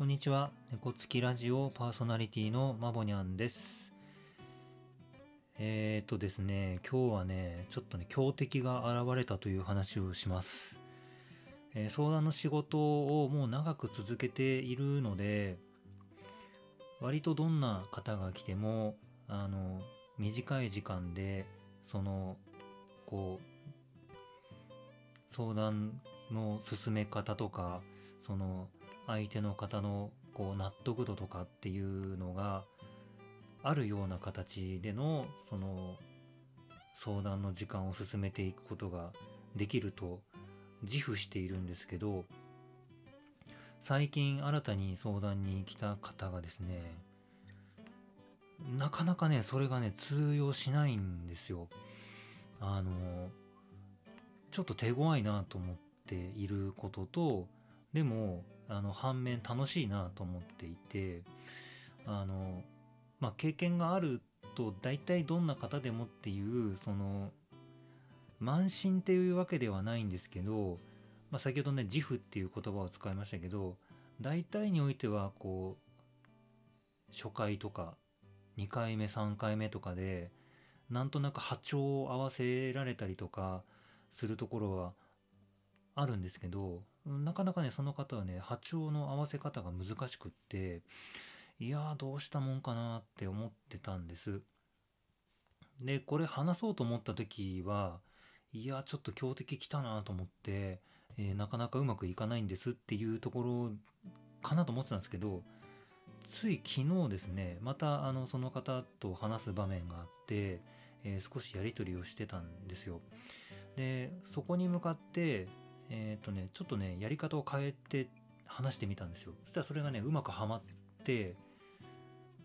こんにちは。猫つきラジオパーソナリティのまぼにゃんです。えー、っとですね、今日はね、ちょっとね、強敵が現れたという話をします。えー相談の仕事をもう長く続けているので、割とどんな方が来ても、あの、短い時間で、その、こう、相談の進め方とか、その、相手の方のこう納得度とかっていうのがあるような形でのその相談の時間を進めていくことができると自負しているんですけど最近新たに相談に来た方がですねなかなかねそれがね通用しないんですよ。あのちょっと手強いなと思っていることとでもあの反面楽しいなと思っていてあのまあ経験があると大体どんな方でもっていうその慢心っていうわけではないんですけど、まあ、先ほどね自負っていう言葉を使いましたけど大体においてはこう初回とか2回目3回目とかでなんとなく波長を合わせられたりとかするところはあるんですけどなかなかねその方はね波長の合わせ方が難しくっていやーどうしたもんかなって思ってたんです。でこれ話そうと思った時はいやちょっと強敵来たなと思って、えーなかなかうまくいかないんですっていうところかなと思ってたんですけどつい昨日ですねまたあのその方と話す場面があって、えー少しやり取りをしてたんですよ。でそこに向かってえっ、とねちょっとねやり方を変えて話してみたんですよ。そしたらそれがねうまくはまって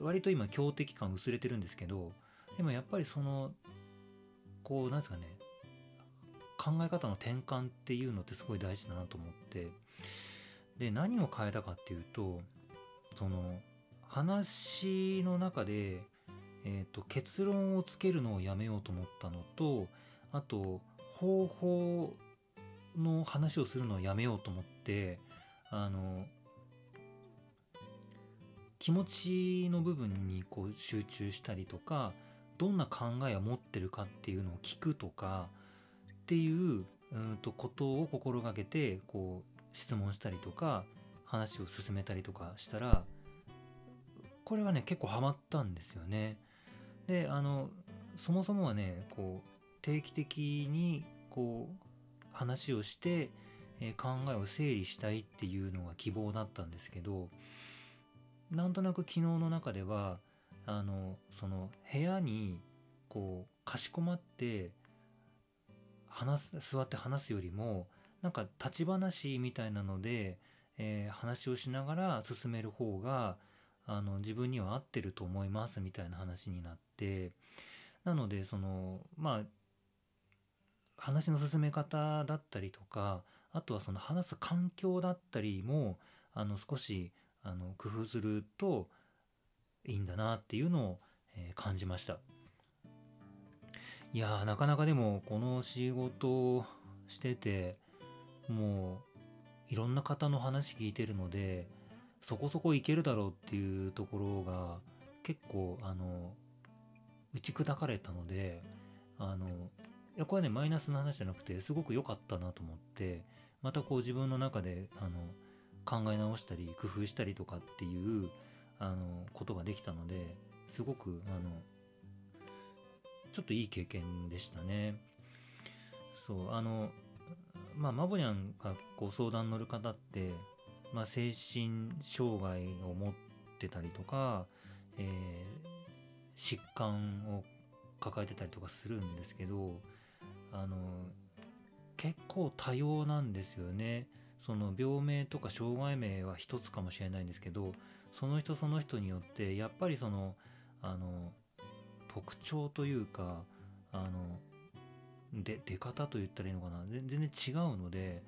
割と今強敵感薄れてるんですけどでもやっぱりそのこうなんですかね考え方の転換っていうのってすごい大事だなと思ってで何を変えたかっていうとその話の中で、えー、と結論をつけるのをやめようと思ったのとあと方法の話をするのをやめようと思ってあの気持ちの部分にこう集中したりとかどんな考えを持ってるかっていうのを聞くとかっていううんとことを心がけてこう質問したりとか話を進めたりとかしたらこれがね結構ハマったんですよね。であのそもそもはねこう定期的にこう話をして、え考えを整理したいっていうのが希望だったんですけどなんとなく昨日の中ではあのその部屋にこうかしこまって話す座って話すよりもなんか立ち話みたいなので、えー話をしながら進める方があの自分には合ってると思いますみたいな話になってなのでそのまあ話の進め方だったりとかあとはその話す環境だったりもあの少しあの工夫するといいんだなっていうのを、えー感じました。いやーなかなかでもこの仕事をしててもういろんな方の話聞いてるのでそこそこいけるだろうっていうところが結構あの打ち砕かれたのであのいやこれはねマイナスの話じゃなくてすごく良かったなと思ってまたこう自分の中であの考え直したり工夫したりとかっていうあのことができたのですごくあのちょっといい経験でしたね。そうあのまあマボニャンがご相談乗る方って、まあ、精神障害を持ってたりとか、えー疾患を抱えてたりとかするんですけどあの結構多様なんですよね。その病名とか障害名は一つかもしれないんですけどその人その人によってやっぱりそのあの特徴というかあので出方と言ったらいいのかな全然違うので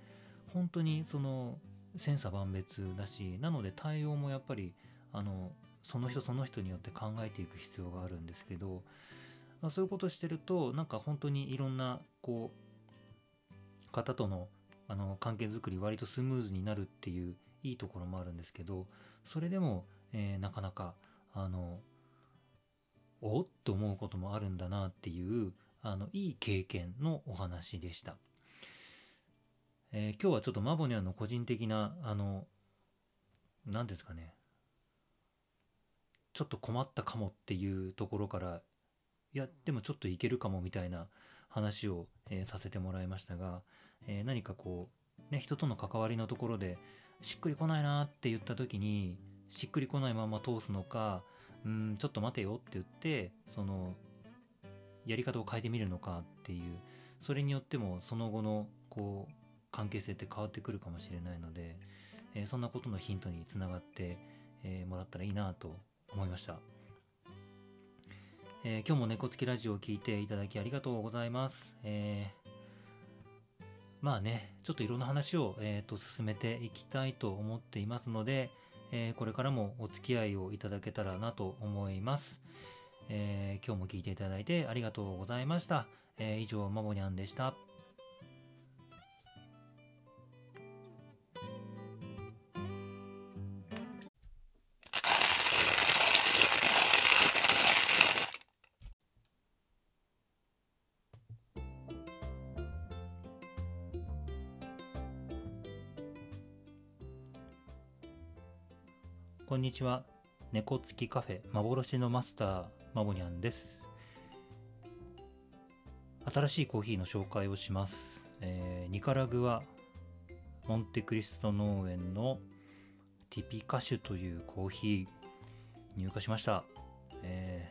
本当にその千差万別だしなので対応もやっぱりあのその人その人によって考えていく必要があるんですけど、まあ、そういうことしてるとなんか本当にいろんなこう方とのあの関係づくり割とスムーズになるっていういいところもあるんですけどそれでも、えーなかなかあのおっと思うこともあるんだなっていうあのいい経験のお話でした、えー今日はちょっとマボニャの個人的なあの何ですかねちょっと困ったかもっていうところからいやでもちょっといけるかもみたいな話を、えーさせてもらいましたが、えー何かこう、ね、人との関わりのところでしっくりこないなって言った時にしっくりこないまま通すのかうんちょっと待てよって言ってそのやり方を変えてみるのかっていうそれによってもその後のこう関係性って変わってくるかもしれないので、えーそんなことのヒントにつながって、えもらったらいいなと思いました。えー今日も猫つきラジオを聴いていただきありがとうございます。えーまあね、ちょっといろんな話を、えーと進めていきたいと思っていますので、えーこれからもお付き合いをいただけたらなと思います。え今日も聞いていただいてありがとうございました。え以上、まぼにゃんでした。こんにちは。猫付きカフェ幻のマスターまぼにゃんです。新しいコーヒーの紹介をします。えーニカラグアモンテクリスト農園のティピカシュというコーヒー入荷しました。え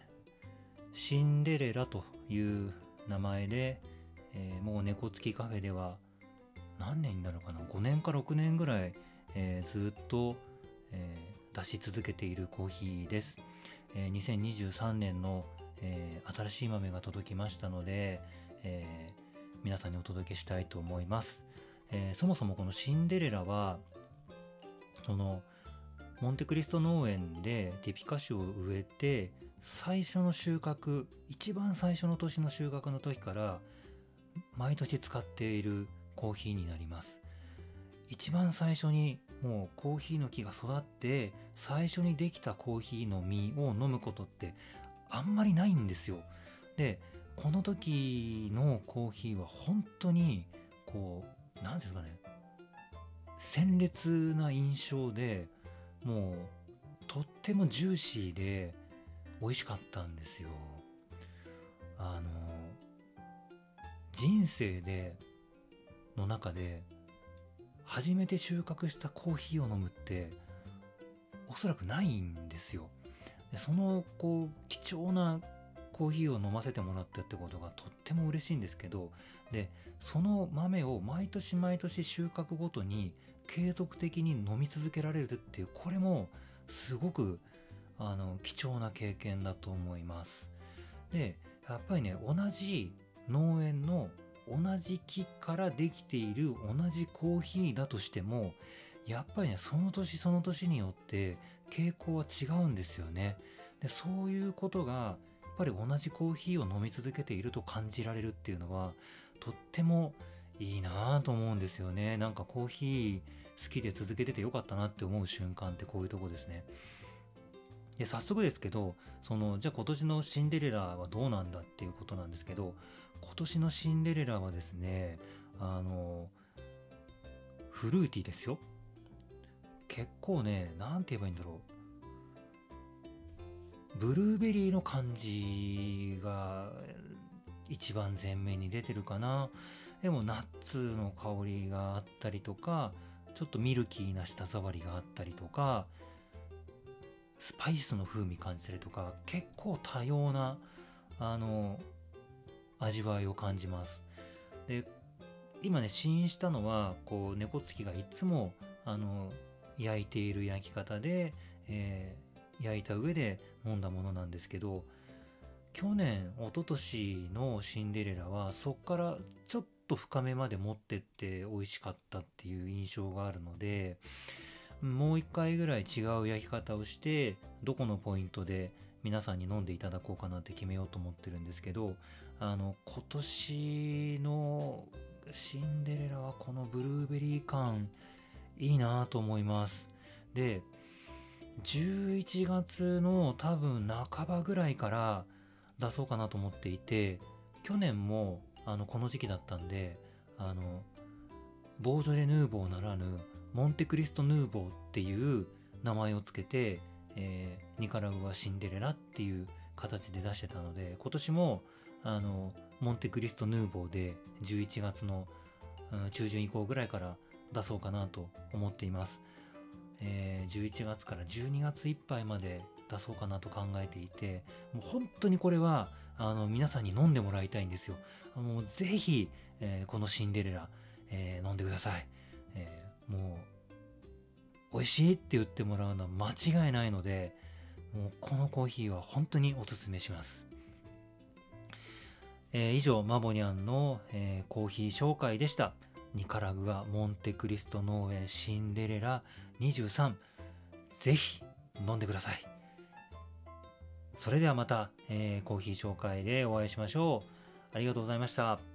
ーシンデレラという名前で、えーもう猫付きカフェでは何年になるかな？5年か6年ぐらい、えーずっと、えー出し続けているコーヒーです、えー2023年の、えー新しい豆が届きましたので、えー皆さんにお届けしたいと思います、えそもそもこのシンデレラはそのモンテクリスト農園でティピカ種を植えて最初の収穫一番最初の年の収穫の時から毎年使っているコーヒーになります。一番最初にもうコーヒーの木が育って最初にできたコーヒーの実を飲むことってあんまりないんですよ。でこの時のコーヒーは本当にこう何ですかね鮮烈な印象でもうとってもジューシーで美味しかったんですよ。あの人生での中で初めて収穫したコーヒーを飲むっておそらくないんですよ。でそのこう貴重なコーヒーを飲ませてもらったってことがとっても嬉しいんですけどでその豆を毎年毎年収穫ごとに継続的に飲み続けられるっていうこれもすごくあの貴重な経験だと思います。でやっぱりね同じ農園の同じ木からできている同じコーヒーだとしてもやっぱりねその年その年によって傾向は違うんですよね。でそういうことがやっぱり同じコーヒーを飲み続けていると感じられるっていうのはとってもいいなぁと思うんですよね。なんかコーヒー好きで続けててよかったなって思う瞬間ってこういうとこですね。で早速ですけどそのじゃあ今年のシンデレラはどうなんだっていうことなんですけど今年のシンデレラはですねあのフルーティーですよ。結構ね何て言えばいいんだろう。ブルーベリーの感じが一番前面に出てるかな。でもナッツの香りがあったりとかちょっとミルキーな舌触りがあったりとかスパイスの風味感じたりとか結構多様なあの味わいを感じます。で今ね試飲したのはこう猫つきがいつもあの焼いている焼き方で、えー焼いた上で飲んだものなんですけど去年一昨年のシンデレラはそっからちょっと深めまで持ってって美味しかったっていう印象があるのでもう一回ぐらい違う焼き方をしてどこのポイントで皆さんに飲んでいただこうかなって決めようと思ってるんですけどあの今年のシンデレラはこのブルーベリー感いいなと思います。で11月の多分半ばぐらいから出そうかなと思っていて去年もあのこの時期だったんであのボージョレ・ヌーボーならぬモンテクリスト・ヌーボーっていう名前をつけて、えーニカラグア・シンデレラっていう形で出してたので今年もあのモンテクリスト・ヌーボーで11月の、うん中旬以降ぐらいから出そうかなと思っています、えー11月から12月いっぱいまで出そうかなと考えていてもう本当にこれはあの皆さんに飲んでもらいたいんですよ。もうぜひ、えーこのシンデレラ、えー飲んでください、えーもう美味しいって言ってもらうのは間違いないのでもうこのコーヒーは本当におすすめします、えー以上マボニャンの、えーコーヒー紹介でした。ニカラグアモンテクリスト農園シンデレラ23ぜひ飲んでください。それではまた、えーコーヒー紹介でお会いしましょう。ありがとうございました。